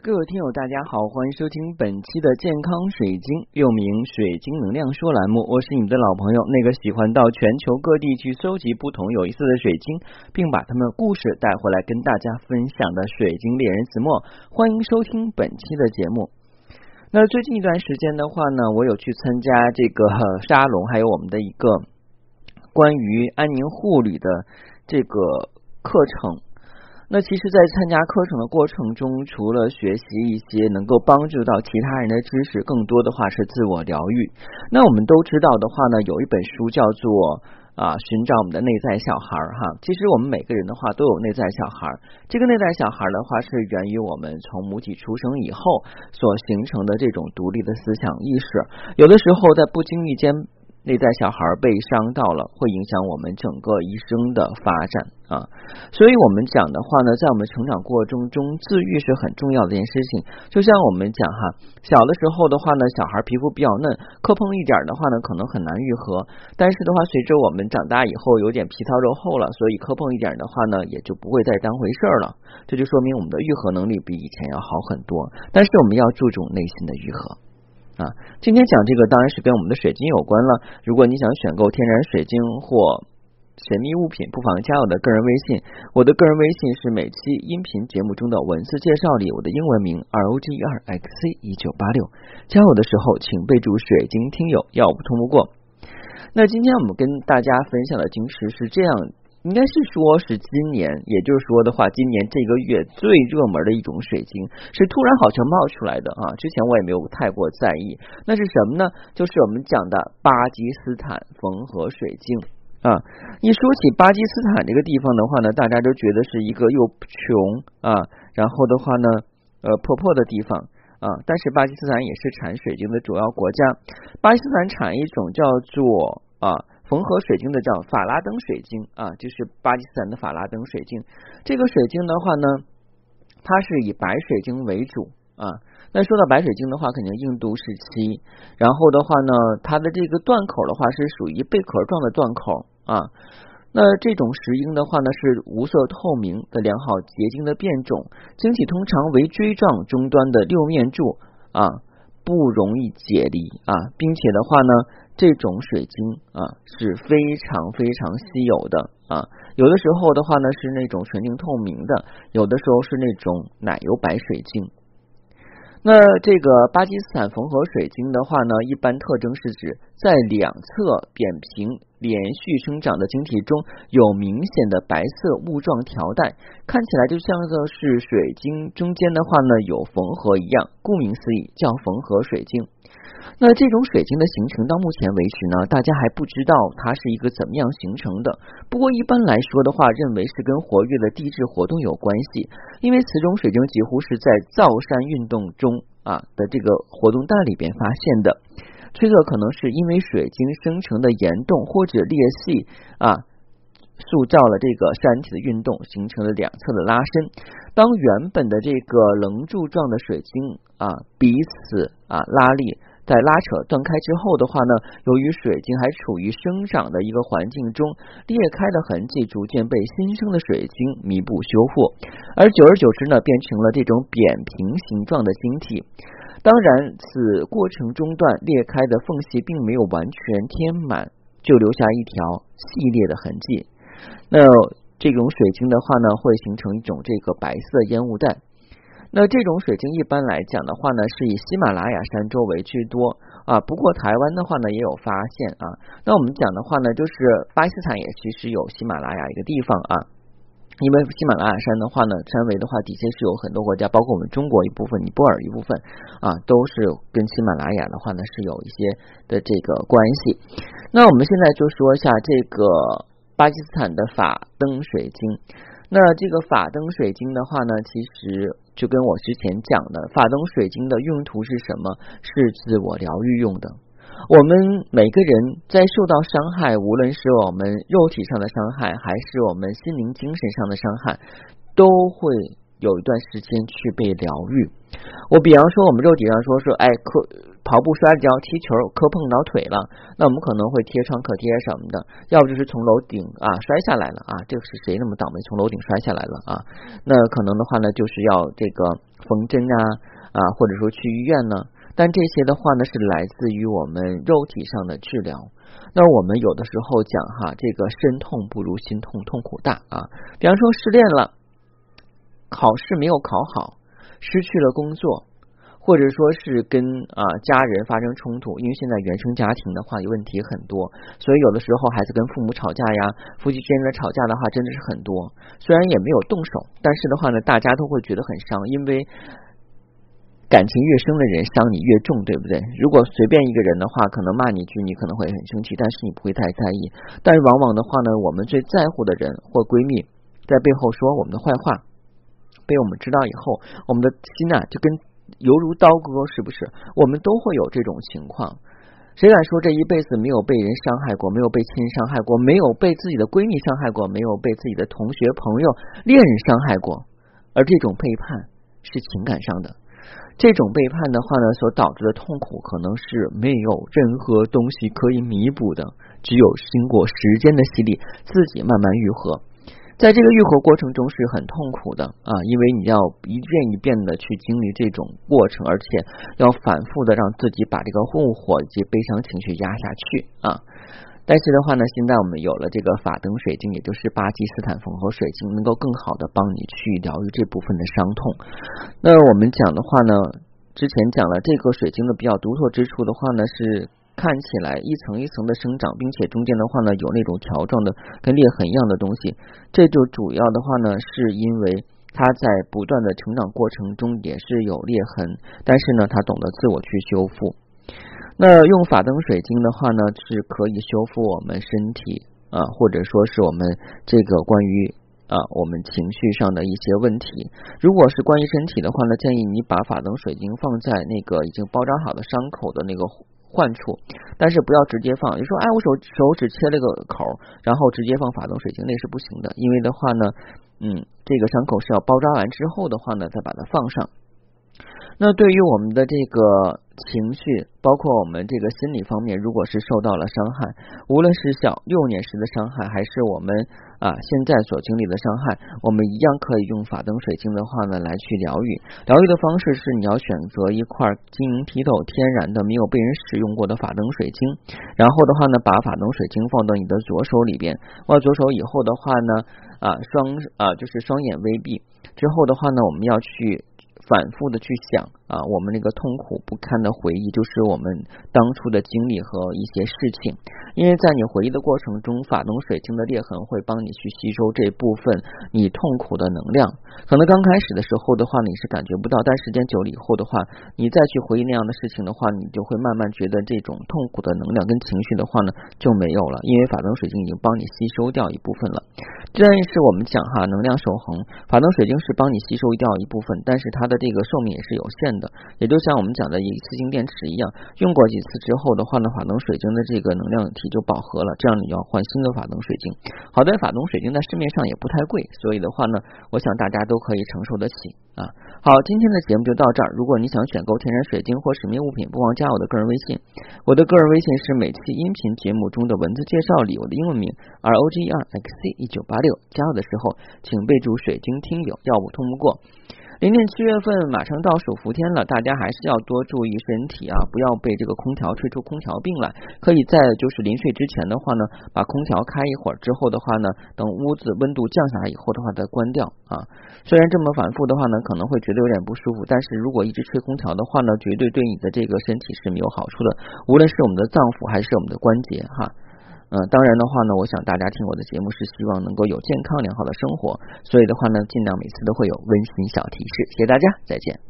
各位听友，大家好，欢迎收听本期的健康水晶，又名水晶能量说栏目。我是你们的老朋友，那个喜欢到全球各地去搜集不同有意思的水晶，并把他们故事带回来跟大家分享的水晶猎人子墨。欢迎收听本期的节目。那最近一段时间的话呢，我有去参加这个沙龙，还有我们的一个关于安宁护理的这个课程。那其实，在参加课程的过程中，除了学习一些能够帮助到其他人的知识，更多的话是自我疗愈。那我们都知道的话呢，有一本书叫做啊，寻找我们的内在小孩儿哈。其实我们每个人的话都有内在小孩儿，这个内在小孩儿的话是源于我们从母体出生以后所形成的这种独立的思想意识。有的时候在不经意间。内在小孩被伤到了，会影响我们整个一生的发展啊。所以，我们讲的话呢，在我们成长过程中，自愈是很重要的一件事情。就像我们讲哈，小的时候的话呢，小孩皮肤比较嫩，磕碰一点的话呢，可能很难愈合。但是的话，随着我们长大以后，有点皮糙肉厚了，所以磕碰一点的话呢，也就不会再当回事儿了。这就说明我们的愈合能力比以前要好很多。但是，我们要注重内心的愈合。啊，今天讲这个当然是跟我们的水晶有关了。如果你想选购天然水晶或神秘物品，不妨加我的个人微信。我的个人微信是每期音频节目中的文字介绍里我的英文名 R O G 二 X C 一九八六。加我的时候请备注水晶听友，要不通不过。那今天我们跟大家分享的晶石是这样。应该是说，是今年，也就是说的话，今年这个月最热门的一种水晶，是突然好像冒出来的啊！之前我也没有太过在意。那是什么呢？就是我们讲的巴基斯坦缝合水晶啊。一说起巴基斯坦这个地方的话呢，大家都觉得是一个又穷啊，然后的话呢，呃，破破的地方啊。但是巴基斯坦也是产水晶的主要国家。巴基斯坦产一种叫做啊。缝合水晶的叫法拉登水晶啊，就是巴基斯坦的法拉登水晶。这个水晶的话呢，它是以白水晶为主啊。那说到白水晶的话，肯定硬度是七，然后的话呢，它的这个断口的话是属于贝壳状的断口啊。那这种石英的话呢，是无色透明的良好结晶的变种，晶体通常为锥状终端的六面柱啊，不容易解离啊，并且的话呢。这种水晶啊是非常非常稀有的啊，有的时候的话呢是那种纯净透明的，有的时候是那种奶油白水晶。那这个巴基斯坦缝合水晶的话呢，一般特征是指在两侧扁平连续生长的晶体中有明显的白色雾状条带，看起来就像是水晶中间的话呢有缝合一样，顾名思义叫缝合水晶。那这种水晶的形成到目前为止呢，大家还不知道它是一个怎么样形成的。不过一般来说的话，认为是跟活跃的地质活动有关系，因为此种水晶几乎是在造山运动中啊的这个活动带里边发现的。推测可能是因为水晶生成的岩洞或者裂隙啊。塑造了这个山体的运动，形成了两侧的拉伸。当原本的这个棱柱状的水晶啊彼此啊拉力，在拉扯断开之后的话呢，由于水晶还处于生长的一个环境中，裂开的痕迹逐渐被新生的水晶弥补修复，而久而久之呢，变成了这种扁平形状的晶体。当然，此过程中段裂开的缝隙并没有完全填满，就留下一条细裂的痕迹。那这种水晶的话呢，会形成一种这个白色烟雾弹。那这种水晶一般来讲的话呢，是以喜马拉雅山周围居多啊。不过台湾的话呢，也有发现啊。那我们讲的话呢，就是巴基斯坦也其实有喜马拉雅一个地方啊。因为喜马拉雅山的话呢，山围的话底下是有很多国家，包括我们中国一部分、尼泊尔一部分啊，都是跟喜马拉雅的话呢是有一些的这个关系。那我们现在就说一下这个。巴基斯坦的法灯水晶，那这个法灯水晶的话呢，其实就跟我之前讲的法灯水晶的用途是什么？是自我疗愈用的。我们每个人在受到伤害，无论是我们肉体上的伤害，还是我们心灵精神上的伤害，都会有一段时间去被疗愈。我比方说，我们肉体上说说，哎，磕。跑步摔跤、踢球磕碰到腿了，那我们可能会贴创可贴什么的；要不就是从楼顶啊摔下来了啊，这个是谁那么倒霉从楼顶摔下来了啊？那可能的话呢，就是要这个缝针啊啊，或者说去医院呢。但这些的话呢，是来自于我们肉体上的治疗。那我们有的时候讲哈，这个身痛不如心痛，痛苦大啊。比方说失恋了，考试没有考好，失去了工作。或者说是跟啊家人发生冲突，因为现在原生家庭的话有问题很多，所以有的时候孩子跟父母吵架呀，夫妻之间的吵架的话真的是很多。虽然也没有动手，但是的话呢，大家都会觉得很伤，因为感情越深的人伤你越重，对不对？如果随便一个人的话，可能骂你一句，你可能会很生气，但是你不会太在意。但是往往的话呢，我们最在乎的人或闺蜜在背后说我们的坏话，被我们知道以后，我们的心啊就跟。犹如刀割，是不是？我们都会有这种情况。谁敢说这一辈子没有被人伤害过，没有被亲人伤害过，没有被自己的闺蜜伤害过，没有被自己的同学、朋友、恋人伤害过？而这种背叛是情感上的，这种背叛的话呢，所导致的痛苦可能是没有任何东西可以弥补的，只有经过时间的洗礼，自己慢慢愈合。在这个愈合过程中是很痛苦的啊，因为你要一遍一遍的去经历这种过程，而且要反复的让自己把这个怒火以及悲伤情绪压下去啊。但是的话呢，现在我们有了这个法灯水晶，也就是巴基斯坦缝合水晶，能够更好的帮你去疗愈这部分的伤痛。那我们讲的话呢，之前讲了这个水晶的比较独特之处的话呢是。看起来一层一层的生长，并且中间的话呢有那种条状的跟裂痕一样的东西，这就主要的话呢是因为它在不断的成长过程中也是有裂痕，但是呢它懂得自我去修复。那用法灯水晶的话呢是可以修复我们身体啊，或者说是我们这个关于啊我们情绪上的一些问题。如果是关于身体的话呢，建议你把法灯水晶放在那个已经包扎好的伤口的那个。患处，但是不要直接放。你说，哎，我手手指切了个口，然后直接放法灯水晶，那是不行的。因为的话呢，嗯，这个伤口是要包扎完之后的话呢，再把它放上。那对于我们的这个情绪，包括我们这个心理方面，如果是受到了伤害，无论是小幼年时的伤害，还是我们啊现在所经历的伤害，我们一样可以用法灯水晶的话呢来去疗愈。疗愈的方式是，你要选择一块晶莹剔透、天然的、没有被人使用过的法灯水晶，然后的话呢，把法灯水晶放到你的左手里边，握左手以后的话呢，啊双啊就是双眼微闭，之后的话呢，我们要去。反复的去想啊，我们那个痛苦不堪的回忆，就是我们当初的经历和一些事情。因为在你回忆的过程中，法灯水晶的裂痕会帮你去吸收这部分你痛苦的能量。可能刚开始的时候的话，你是感觉不到，但时间久了以后的话，你再去回忆那样的事情的话，你就会慢慢觉得这种痛苦的能量跟情绪的话呢就没有了。因为法灯水晶已经帮你吸收掉一部分了。这是我们讲哈，能量守恒，法能水晶是帮你吸收掉一部分，但是它的。这个寿命也是有限的，也就像我们讲的一次性电池一样，用过几次之后的话呢，法能水晶的这个能量体就饱和了，这样你要换新的法能水晶。好在法能水晶在市面上也不太贵，所以的话呢，我想大家都可以承受得起啊。好，今天的节目就到这儿。如果你想选购天然水晶或神秘物品，不妨加我的个人微信，我的个人微信是每期音频节目中的文字介绍里我的英文名 R O G E R X C 一九八六。加我的时候，请备注水晶听友，要不通不过。临近七月份，马上到数伏天了，大家还是要多注意身体啊，不要被这个空调吹出空调病来。可以在就是临睡之前的话呢，把空调开一会儿，之后的话呢，等屋子温度降下来以后的话再关掉啊。虽然这么反复的话呢，可能会觉得有点不舒服，但是如果一直吹空调的话呢，绝对对你的这个身体是没有好处的，无论是我们的脏腑还是我们的关节哈。嗯，当然的话呢，我想大家听我的节目是希望能够有健康良好的生活，所以的话呢，尽量每次都会有温馨小提示。谢谢大家，再见。